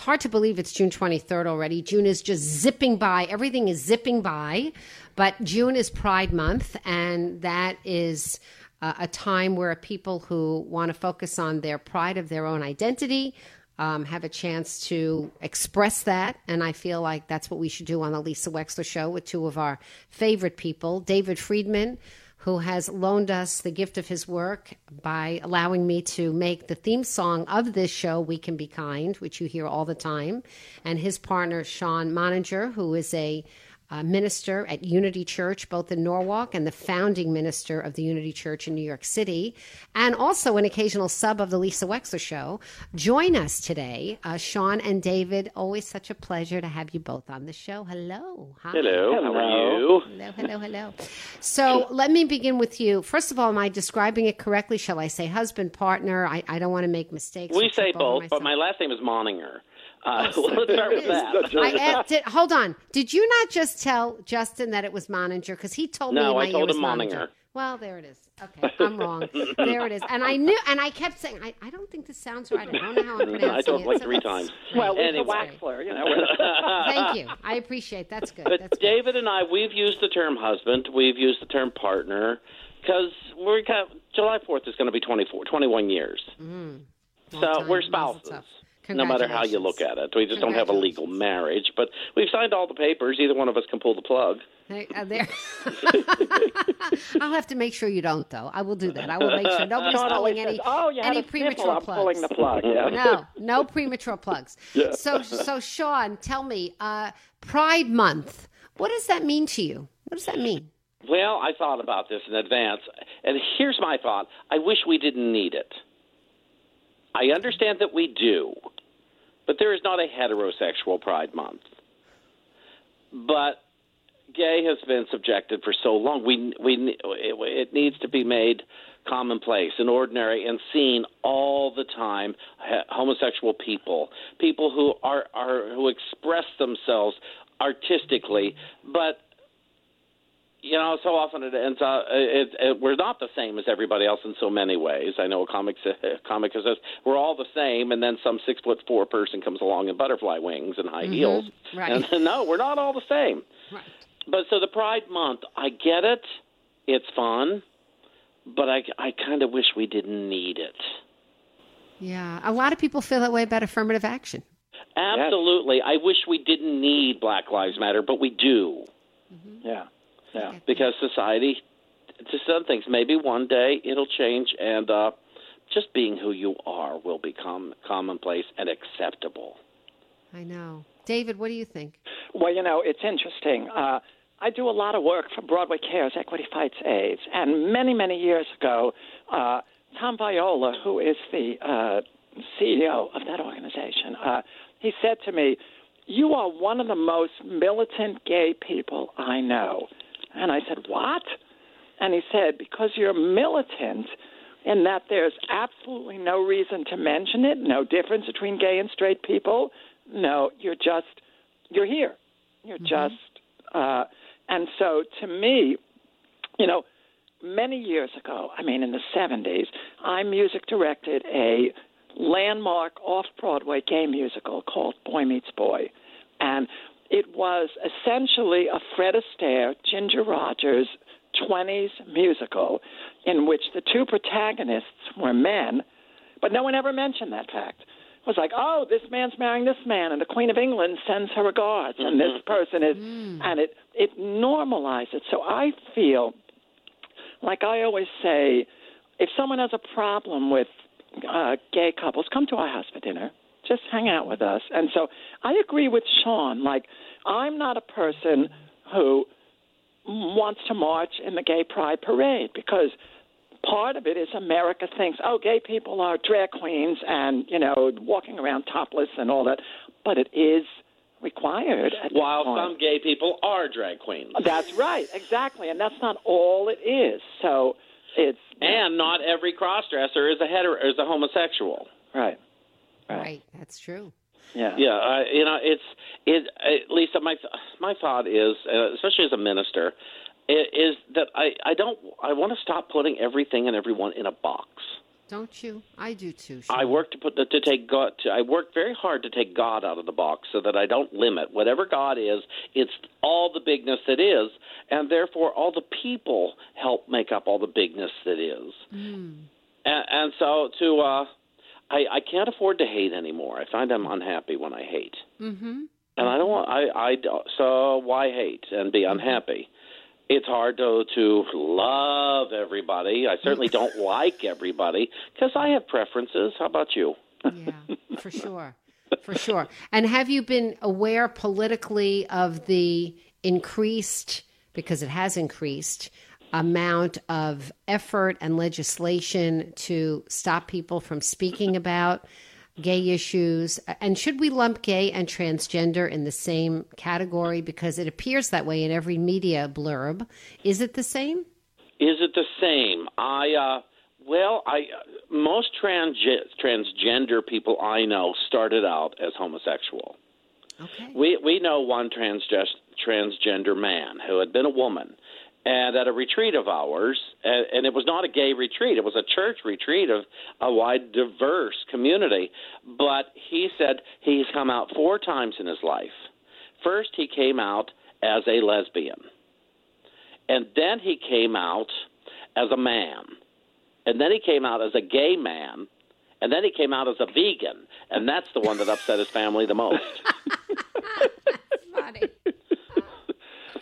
It's hard to believe it's June 23rd already. June is just zipping by. Everything is zipping by. But June is Pride Month, and that is uh, a time where people who want to focus on their pride of their own identity um, have a chance to express that. And I feel like that's what we should do on the Lisa Wexler Show with two of our favorite people David Friedman who has loaned us the gift of his work by allowing me to make the theme song of this show, We Can Be Kind, which you hear all the time, and his partner, Shawn Moninger, who is a uh, minister at Unity Church, both in Norwalk, and the founding minister of the Unity Church in New York City, and also an occasional sub of the Lisa Wexler Show. Join us today, uh, Shawn and David. Always such a pleasure to have you both on the show. Hello. Hi. Hello. How are you? Hello, hello, hello. So let me begin with you. First of all, am I describing it correctly? Shall I say husband, partner? I, I don't want to make mistakes. We say both, but my last name is Moninger. Uh, well, let's start with that. I asked, did, hold on. Did you not just tell Justin that it was Moninger? Because he told no, me my I told was him Moninger. Well, there it is. Okay, I'm wrong. there it is. And I knew, and I kept saying, I, I don't think this sounds right. I don't know how I'm pronouncing I told it. it like So three times. Well, with Anyway. the Waxler, you know. Thank you. I appreciate. That's good. But That's good. David and I, we've used the term husband, we've used the term partner, because we're kind of, July 4th is going to be 24, 21 years. Long so time. we're Mazel spouses. No matter how you look at it, we just don't have a legal marriage. But we've signed all the papers. Either one of us can pull the plug. Uh, there. I'll have to make sure you don't, though. I will do that. I will make sure nobody's pulling any says, "Oh, you any premature plugs. pulling the plug." Yeah. no, no premature plugs. So, so Shawn, tell me, uh, Pride Month. What does that mean to you? What does that mean? Well, I thought about this in advance, and here's my thought. I wish we didn't need it. I understand that we do, but there is not a heterosexual Pride Month. But gay has been subjected for so long. We we it, needs to be made commonplace and ordinary and seen all the time. Homosexual people, people who are are who express themselves artistically, but you know, so often it ends up it, it, we're not the same as everybody else in so many ways. I know a comic a comic says we're all the same, and then some six foot four person comes along in butterfly wings and high mm-hmm. heels, right. and no, we're not all the same. Right. But so the Pride Month, I get it, it's fun, but I I kind of wish we didn't need it. Yeah, a lot of people feel that way about affirmative action. Absolutely, I wish we didn't need Black Lives Matter, but we do. Mm-hmm. Yeah. Yeah. because society just some things maybe one day it'll change and uh just being who you are will become commonplace and acceptable I know. David, what do you think? Well, you know, it's interesting. Uh, I do a lot of work for Broadway Cares, Equity Fights AIDS, and many, many years ago, uh, Tom Viola, who is the uh, CEO of that organization, uh, he said to me, "You are one of the most militant gay people I know." And I said, "What?" And he said, "Because you're militant." In that there's absolutely no reason to mention it, no difference between gay and straight people. No, you're just you're here. You're just, uh, and so to me, you know, many years ago, I mean in the 70s, I music directed a landmark off Broadway gay musical called Boy Meets Boy. And it was essentially a Fred Astaire, Ginger Rogers 20s musical in which the two protagonists were men, but no one ever mentioned that fact. It was like, oh, this man's marrying this man, and the Queen of England sends her regards, and this person is, and it it normalized it. So I feel like I always say, if someone has a problem with uh, gay couples, come to our house for dinner. Just hang out with us. And so I agree with Shawn. Like, I'm not a person who wants to march in the gay pride parade because part of it is America thinks, oh, gay people are drag queens and, you know, walking around topless and all that. But it is required. While some gay people are drag queens. That's right, exactly. And that's not all it is. So it's. And not every crossdresser is a hetero is a homosexual. Right. Right. That's true. Yeah. Yeah, uh, you know, it's it. Uh, Lisa, my my thought is, uh, especially as a minister, i- is that I I don't I want to stop putting everything and everyone in a box. Don't you? I do too. I work to put to take God. To, I work very hard to take God out of the box so that I don't limit whatever God is. It's all the bigness that is, and therefore all the people help make up all the bigness that is. And, and so to, uh, I I can't afford to hate anymore. I find I'm unhappy when I hate, Mm-hmm. and I don't want. I I don't- so why hate and be unhappy? It's hard to to love everybody. I certainly don't like everybody because I have preferences. How about you? Yeah, for sure. For sure. And have you been aware politically of the increased, because it has increased, amount of effort and legislation to stop people from speaking about gay issues? And should we lump gay and transgender in the same category? Because it appears that way in every media blurb. Is it the same? Is it the same? I uh well, I uh, most trans transgender people I know started out as homosexual. Okay. We we know one trans transgender man who had been a woman, and at a retreat of ours, and, and it was not a gay retreat; it was a church retreat of a wide, diverse community. But he said he's come out four times in his life. First, he came out as a lesbian, and then he came out as a man, and then he came out as a gay man. And then he came out as a vegan, and that's the one that upset his family the most.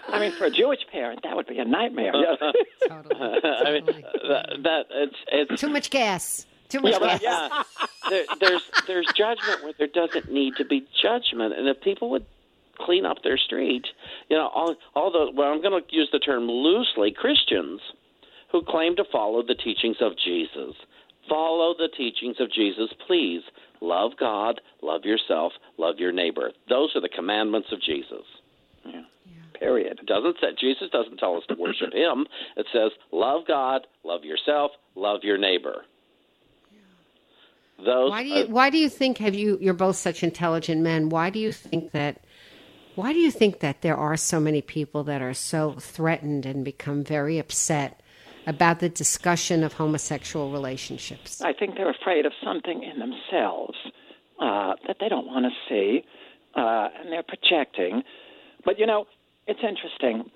I mean, for a Jewish parent, that would be a nightmare. Totally. I mean, totally. that, that it's it's Too much gas. Too much Yeah, gas. right, yeah. There, there's there's judgment where there doesn't need to be judgment, and if people would clean up their street, you know, all all the well, I'm going to use the term loosely, Christians who claim to follow the teachings of Jesus. Follow the teachings of Jesus, please. Love God, love yourself, love your neighbor. Those are the commandments of Jesus. Period. It doesn't say Jesus doesn't tell us to worship him. It says love God, love yourself, love your neighbor. Those Why do you why do you think have you you're both such intelligent men, why do you think that why do you think that there are so many people that are so threatened and become very upset about the discussion of homosexual relationships? I think they're afraid of something in themselves uh, that they don't want to see, uh, and they're projecting. But you know, it's interesting.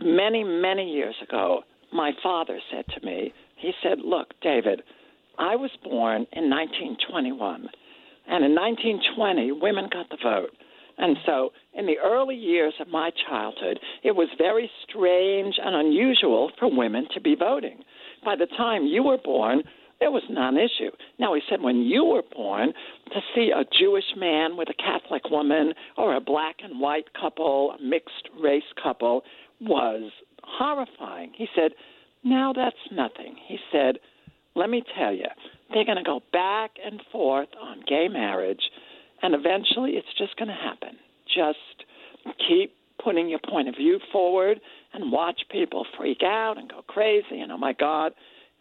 Many, many years ago, my father said to me, he said, Look, David, I was born in 1921, and in 1920, women got the vote. And so, in the early years of my childhood, it was very strange and unusual for women to be voting. By the time you were born, it was non-issue. Now he said when you were born, to see a Jewish man with a Catholic woman or a black and white couple, a mixed race couple, was horrifying. He said, now that's nothing. He said, let me tell you, they're going to go back and forth on gay marriage, and eventually it's just going to happen. Just keep putting your point of view forward and watch people freak out and go crazy and oh my god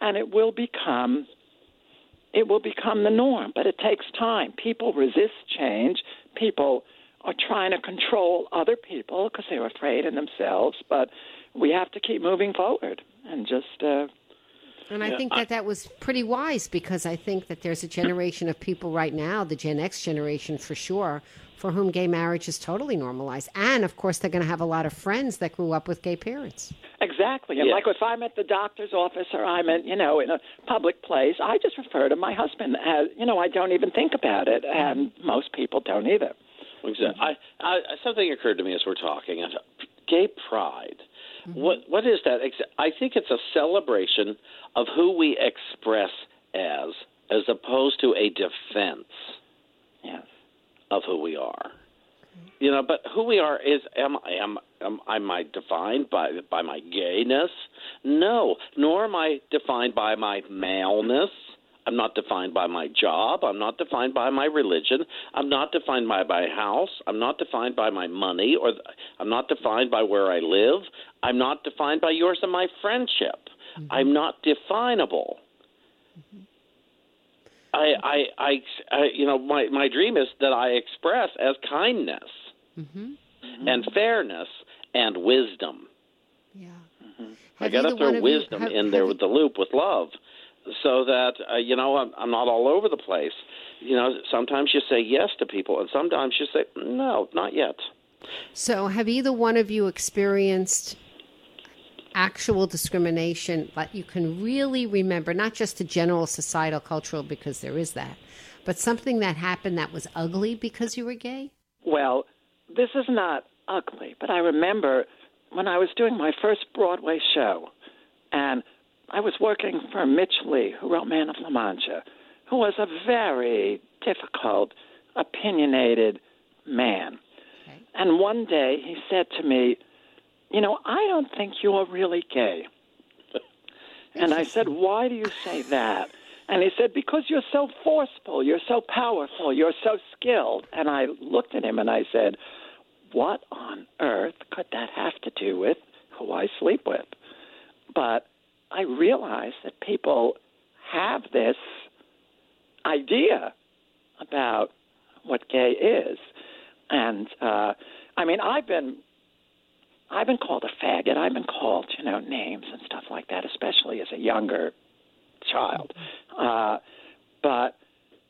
and it will become it will become the norm but it takes time people resist change people are trying to control other people because they're afraid in themselves. But we have to keep moving forward and just. Uh, and I think that that was pretty wise because I think that there's a generation of people right now, the Gen X generation for sure, for whom gay marriage is totally normalized. And of course, they're going to have a lot of friends that grew up with gay parents. Exactly. And Yeah. like if I'm at the doctor's office or I'm in, you know, in a public place, I just refer to my husband as, you know, I don't even think about it. And most people don't either. Exactly. I, I, something occurred to me as we're talking. Gay pride. Mm-hmm. What what is that? Ex- I think it's a celebration of who we express as, as opposed to a defense Yes. of who we are. You know, but who we are is am am am, am I defined by by my gayness? No, nor am I defined by my maleness. I'm not defined by my job. I'm not defined by my religion. I'm not defined by my house. I'm not defined by my money, or th- I'm not defined by where I live. I'm not defined by yours and my friendship. I'm not definable. I, I, I, I, you know, my my dream is that I express as kindness and fairness and wisdom. Yeah. Mm-hmm. I got to throw wisdom in there with the loop with love, so that uh, you know I'm, I'm not all over the place. You know, sometimes you say yes to people, and sometimes you say no, not yet. So, have either one of you experienced actual discrimination that you can really remember, not just the general societal cultural, because there is that, but something that happened that was ugly because you were gay? Well, this is not ugly, but I remember when I was doing my first Broadway show, and I was working for Mitch Leigh, who wrote Man of La Mancha, who was a very difficult, opinionated man. Okay. And one day he said to me, You know, I don't think you're really gay. And I said, Why do you say that? And he said, Because you're so forceful, you're so powerful, you're so skilled. And I looked at him and I said, What on earth could that have to do with who I sleep with? But I realized that people have this idea about what gay is. And uh, I mean, I've been I've been called a faggot. I've been called, you know, names and stuff like that, especially as a younger child. Uh, but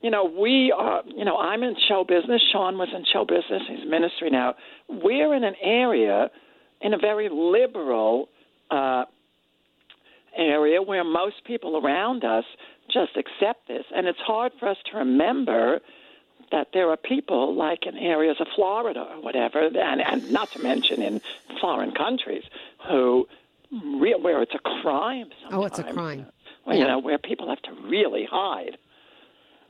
you know, we are. You know, I'm in show business. Shawn was in show business. He's ministry now. We're in an area, in a very liberal uh, area where most people around us just accept this, and it's hard for us to remember that there are people like in areas of Florida or whatever, and, and not to mention in foreign countries, who where it's a crime. Oh, it's a sometimes. crime. Well, you know, where people have to really hide.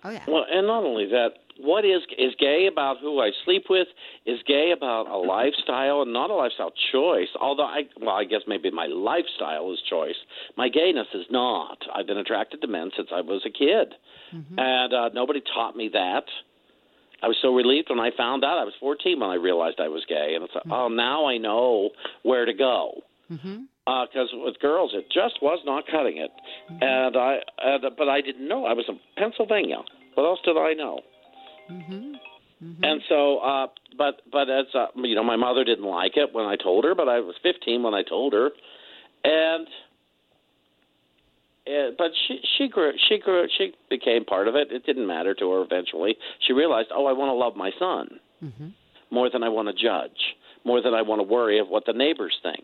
Oh, yeah. Well, and not only that, what is is gay about who I sleep with? Is gay about a mm-hmm. lifestyle and not a lifestyle choice? Although I, well, I guess maybe my lifestyle is choice. My gayness is not. I've been attracted to men since I was a kid, mm-hmm. and uh, nobody taught me that. I was so relieved when I found out. I was 14 when I realized I was gay, and it's like, mm-hmm. oh, now I know where to go. Because with girls, it just was not cutting it, and I, and, but I didn't know. I was in Pennsylvania. What else did I know? And so, uh, but but as uh, you know, my mother didn't like it when I told her, but I was 15 when I told her, and. Uh, but she she grew she grew she became part of it. It didn't matter to her eventually. She realized, oh, I want to love my son mhm more than I want to judge, more than I want to worry of what the neighbors think.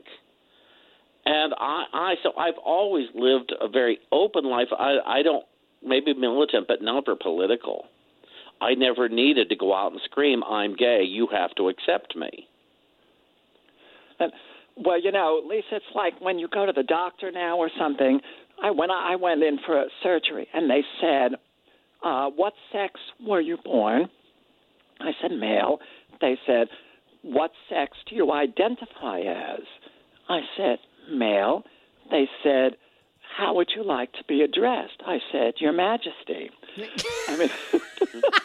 And I, I so I've always lived a very open life. I, I don't maybe militant, but never political. I never needed to go out and scream, "I'm gay. You have to accept me." And well, you know, Lisa, it's like when you go to the doctor now or something. I when I went in for surgery and they said, uh, "What sex were you born?" I said male. They said, "What sex do you identify as?" I said male. They said, "How would you like to be addressed?" I said, "Your Majesty." I mean,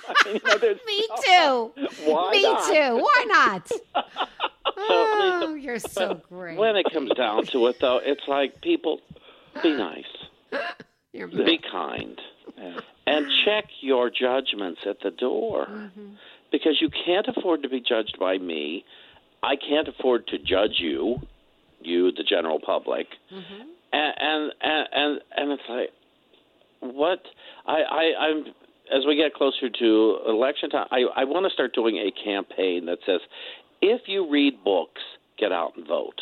I mean, you know, Me too. Why Me not? too. Why not? oh, you're so great. When it comes down to it, though, it's like people be nice, be kind, and check your judgments at the door. Mm-hmm. because you can't afford to be judged by me. I can't afford to judge you, you, the general public. Mm-hmm. And, and and and and it's like, what I, I I'm as we get closer to election time, I, I want to start doing a campaign that says, if you read books, get out and vote.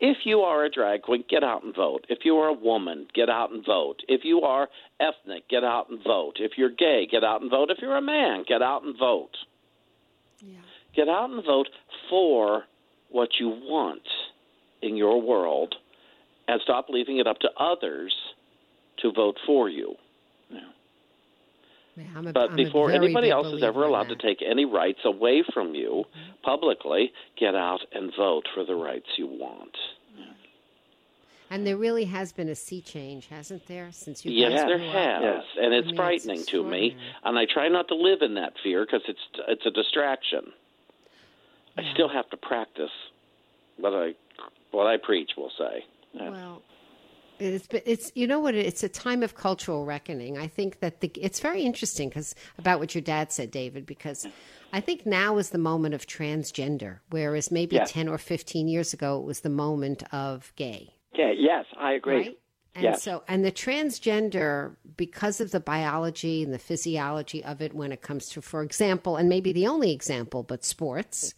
If you are a drag queen, get out and vote. If you are a woman, get out and vote. If you are ethnic, get out and vote. If you're gay, get out and vote. If you're a man, get out and vote. Yeah. Get out and vote for what you want in your world and stop leaving it up to others to vote for you. Yeah, a, but I'm before anybody else is ever allowed that. to take any rights away from you mm-hmm. publicly, get out and vote for the rights you want. And there really has been a sea change, hasn't there, since you? Yes, there has, yes. and it's I mean, frightening to me. And I try not to live in that fear because it's it's a distraction. I still have to practice what I what I preach. We'll say. Well, it's it's you know what it's a time of cultural reckoning. I think that the it's very interesting because about what your dad said, David, because I think now is the moment of transgender, whereas maybe ten or fifteen years ago it was the moment of gay. Yeah, yes, I agree. Right? And yes. so, and the transgender, because of the biology and the physiology of it, when it comes to, for example, and maybe the only example, but sports,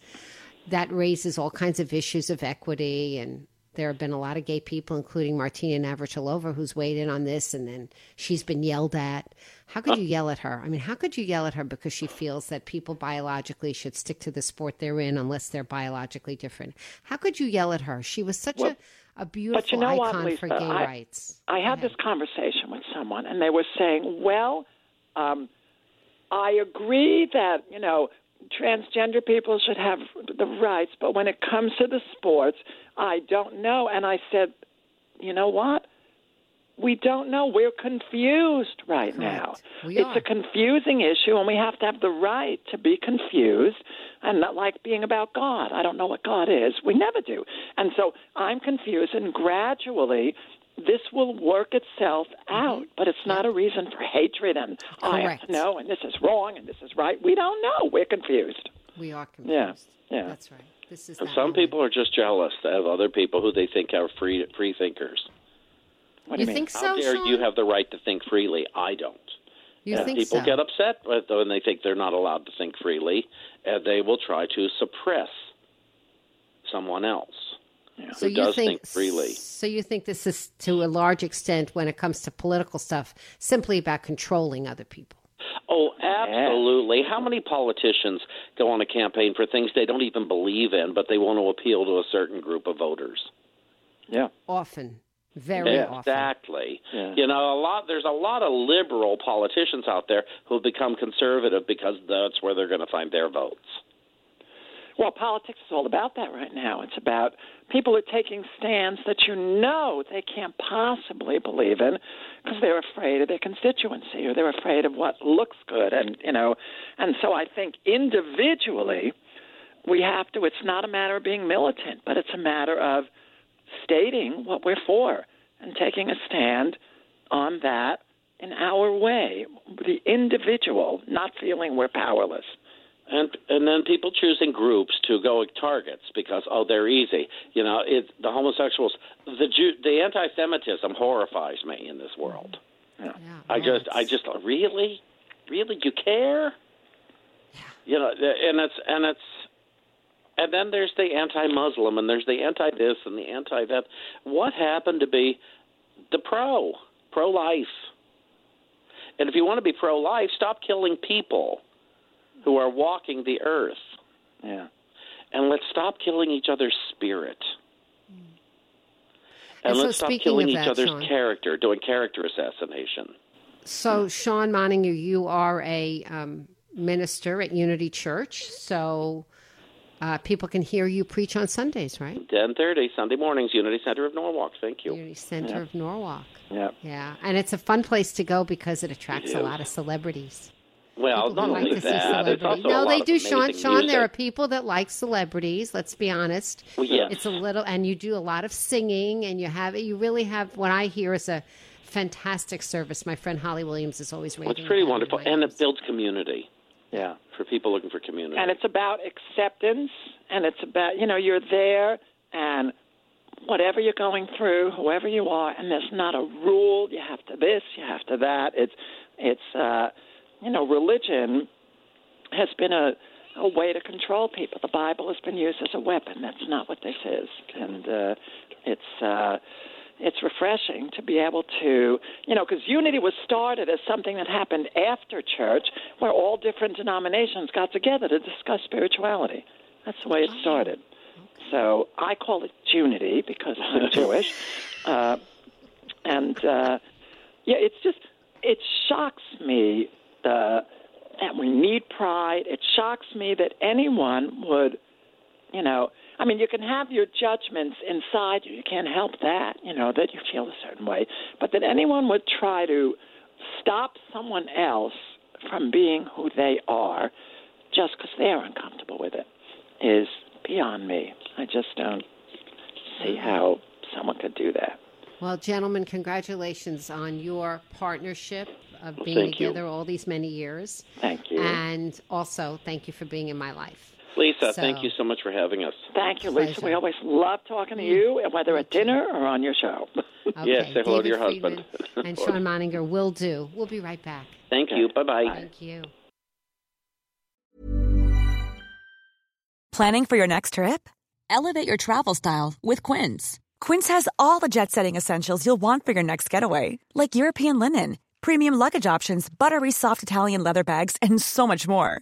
that raises all kinds of issues of equity and there have been a lot of gay people, including Martina Navratilova, who's weighed in on this, and then she's been yelled at. How could you yell at her? I mean, how could you yell at her because she feels that people biologically should stick to the sport they're in unless they're biologically different? How could you yell at her? She was such a, a beautiful you know icon what, Lisa, for gay I, rights. I had this conversation with someone, and they were saying, well, um, I agree that, you know, transgender people should have the rights, but when it comes to the sports, I don't know. And I said, you know what? We don't know. We're confused right Correct. now. We it's are. a confusing issue, and we have to have the right to be confused and not like being about God. I don't know what God is. We never do. And so I'm confused, and gradually this will work itself out, mm-hmm. but it's not a reason for hatred and oh, I have to know and this is wrong and this is right. We don't know. We're confused. We are confused. Yeah, yeah. That's right. This is and some people are just jealous of other people who they think are free free thinkers. What you, do you think mean? so? How dare Shawn? you have the right to think freely? I don't. You and think people so? get upset when they think they're not allowed to think freely, and they will try to suppress someone else yeah. So who you does think, think freely. So you think this is to a large extent, when it comes to political stuff, simply about controlling other people? Oh, absolutely. How many politicians go on a campaign for things they don't even believe in, but they want to appeal to a certain group of voters? Yeah. Often. Very often. Exactly. Yeah. You know, a lot. There's a lot of liberal politicians out there who have become conservative because that's where they're going to find their votes. Well, politics is all about that right now. It's about people are taking stands that you know they can't possibly believe in because they're afraid of their constituency or they're afraid of what looks good and you know and so I think individually we have to it's not a matter of being militant but it's a matter of stating what we're for and taking a stand on that in our way the individual not feeling we're powerless. And and then people choosing groups to go at targets because oh they're easy. You know it the homosexuals the Jew, the anti-semitism horrifies me in this world. Yeah. Yeah, i well, just i just really? Really? You care? Yeah. you know and it's and it's and then there's the anti-muslim and there's the anti-this and the anti-that what happened to be the pro pro-life and if you want to be pro-life stop killing people who are walking the earth. yeah And let's stop killing each other's spirit. And, And let's stop speaking killing of each other's Shawn- character, doing character assassination. So, Shawn Moninger, you are a um, minister at Unity Church. So, uh, people can hear you preach on Sundays, right? 10:30 Sunday mornings, Unity Center of Norwalk. Thank you. Unity Center Yeah. of Norwalk. yeah Yeah, and it's a fun place to go because it attracts a lot of celebrities. Well, People not like only see that, it's celebrities. also a No, they do, Shawn. Shawn, there are people that like celebrities. Let's be honest. Well, yes. It's a little, and you do a lot of singing, and you have you really have what I hear is a fantastic service. My friend Holly Williams is always Well, it's pretty it wonderful, and it builds community. Yeah. For people looking for community. And it's about acceptance, and it's about, you know, you're there, and whatever you're going through, whoever you are, and there's not a rule. You have to this, you have to that. It's, it's, uh, you know, religion has been a, a way to control people. The Bible has been used as a weapon. That's not what this is, and uh, it's. Uh, it's refreshing to be able to, you know, because unity was started as something that happened after church, where all different denominations got together to discuss spirituality. That's the way it started. So I call it unity because I'm Jewish, uh, and uh, yeah, it's just it shocks me uh, that we need pride. It shocks me that anyone would, you know, I mean, you can have your judgments inside you. You can't help that, you know, that you feel a certain way. But that anyone would try to stop someone else from being who they are just because they're uncomfortable with it is beyond me. I just don't see mm-hmm. how someone could do that. Well, gentlemen, congratulations on your partnership of Well, being thank you. together all these many years. Thank you. And also, thank you for being in my life. Lisa, So- thank you so much for having us. Thank you, Lisa. Pleasure. We always love talking to you, and whether at dinner or on your show. Okay, Yes, say hello to David your husband. And Shawn Moninger will do. We'll be right back. Thank you. Bye bye. Thank you. Planning for your next trip? Elevate your travel style with Quince. Quince has all the jet setting essentials you'll want for your next getaway, like European linen, premium luggage options, buttery soft Italian leather bags, and so much more.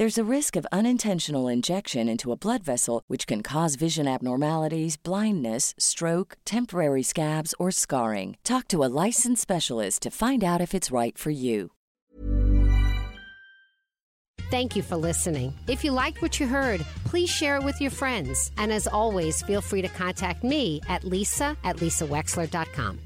There's a risk of unintentional injection into a blood vessel, which can cause vision abnormalities, blindness, stroke, temporary scabs, or scarring. Talk to a licensed specialist to find out if it's right for you. Thank you for listening. If you liked what you heard, please share it with your friends. And as always, feel free to contact me at lisa at lisawexler.com.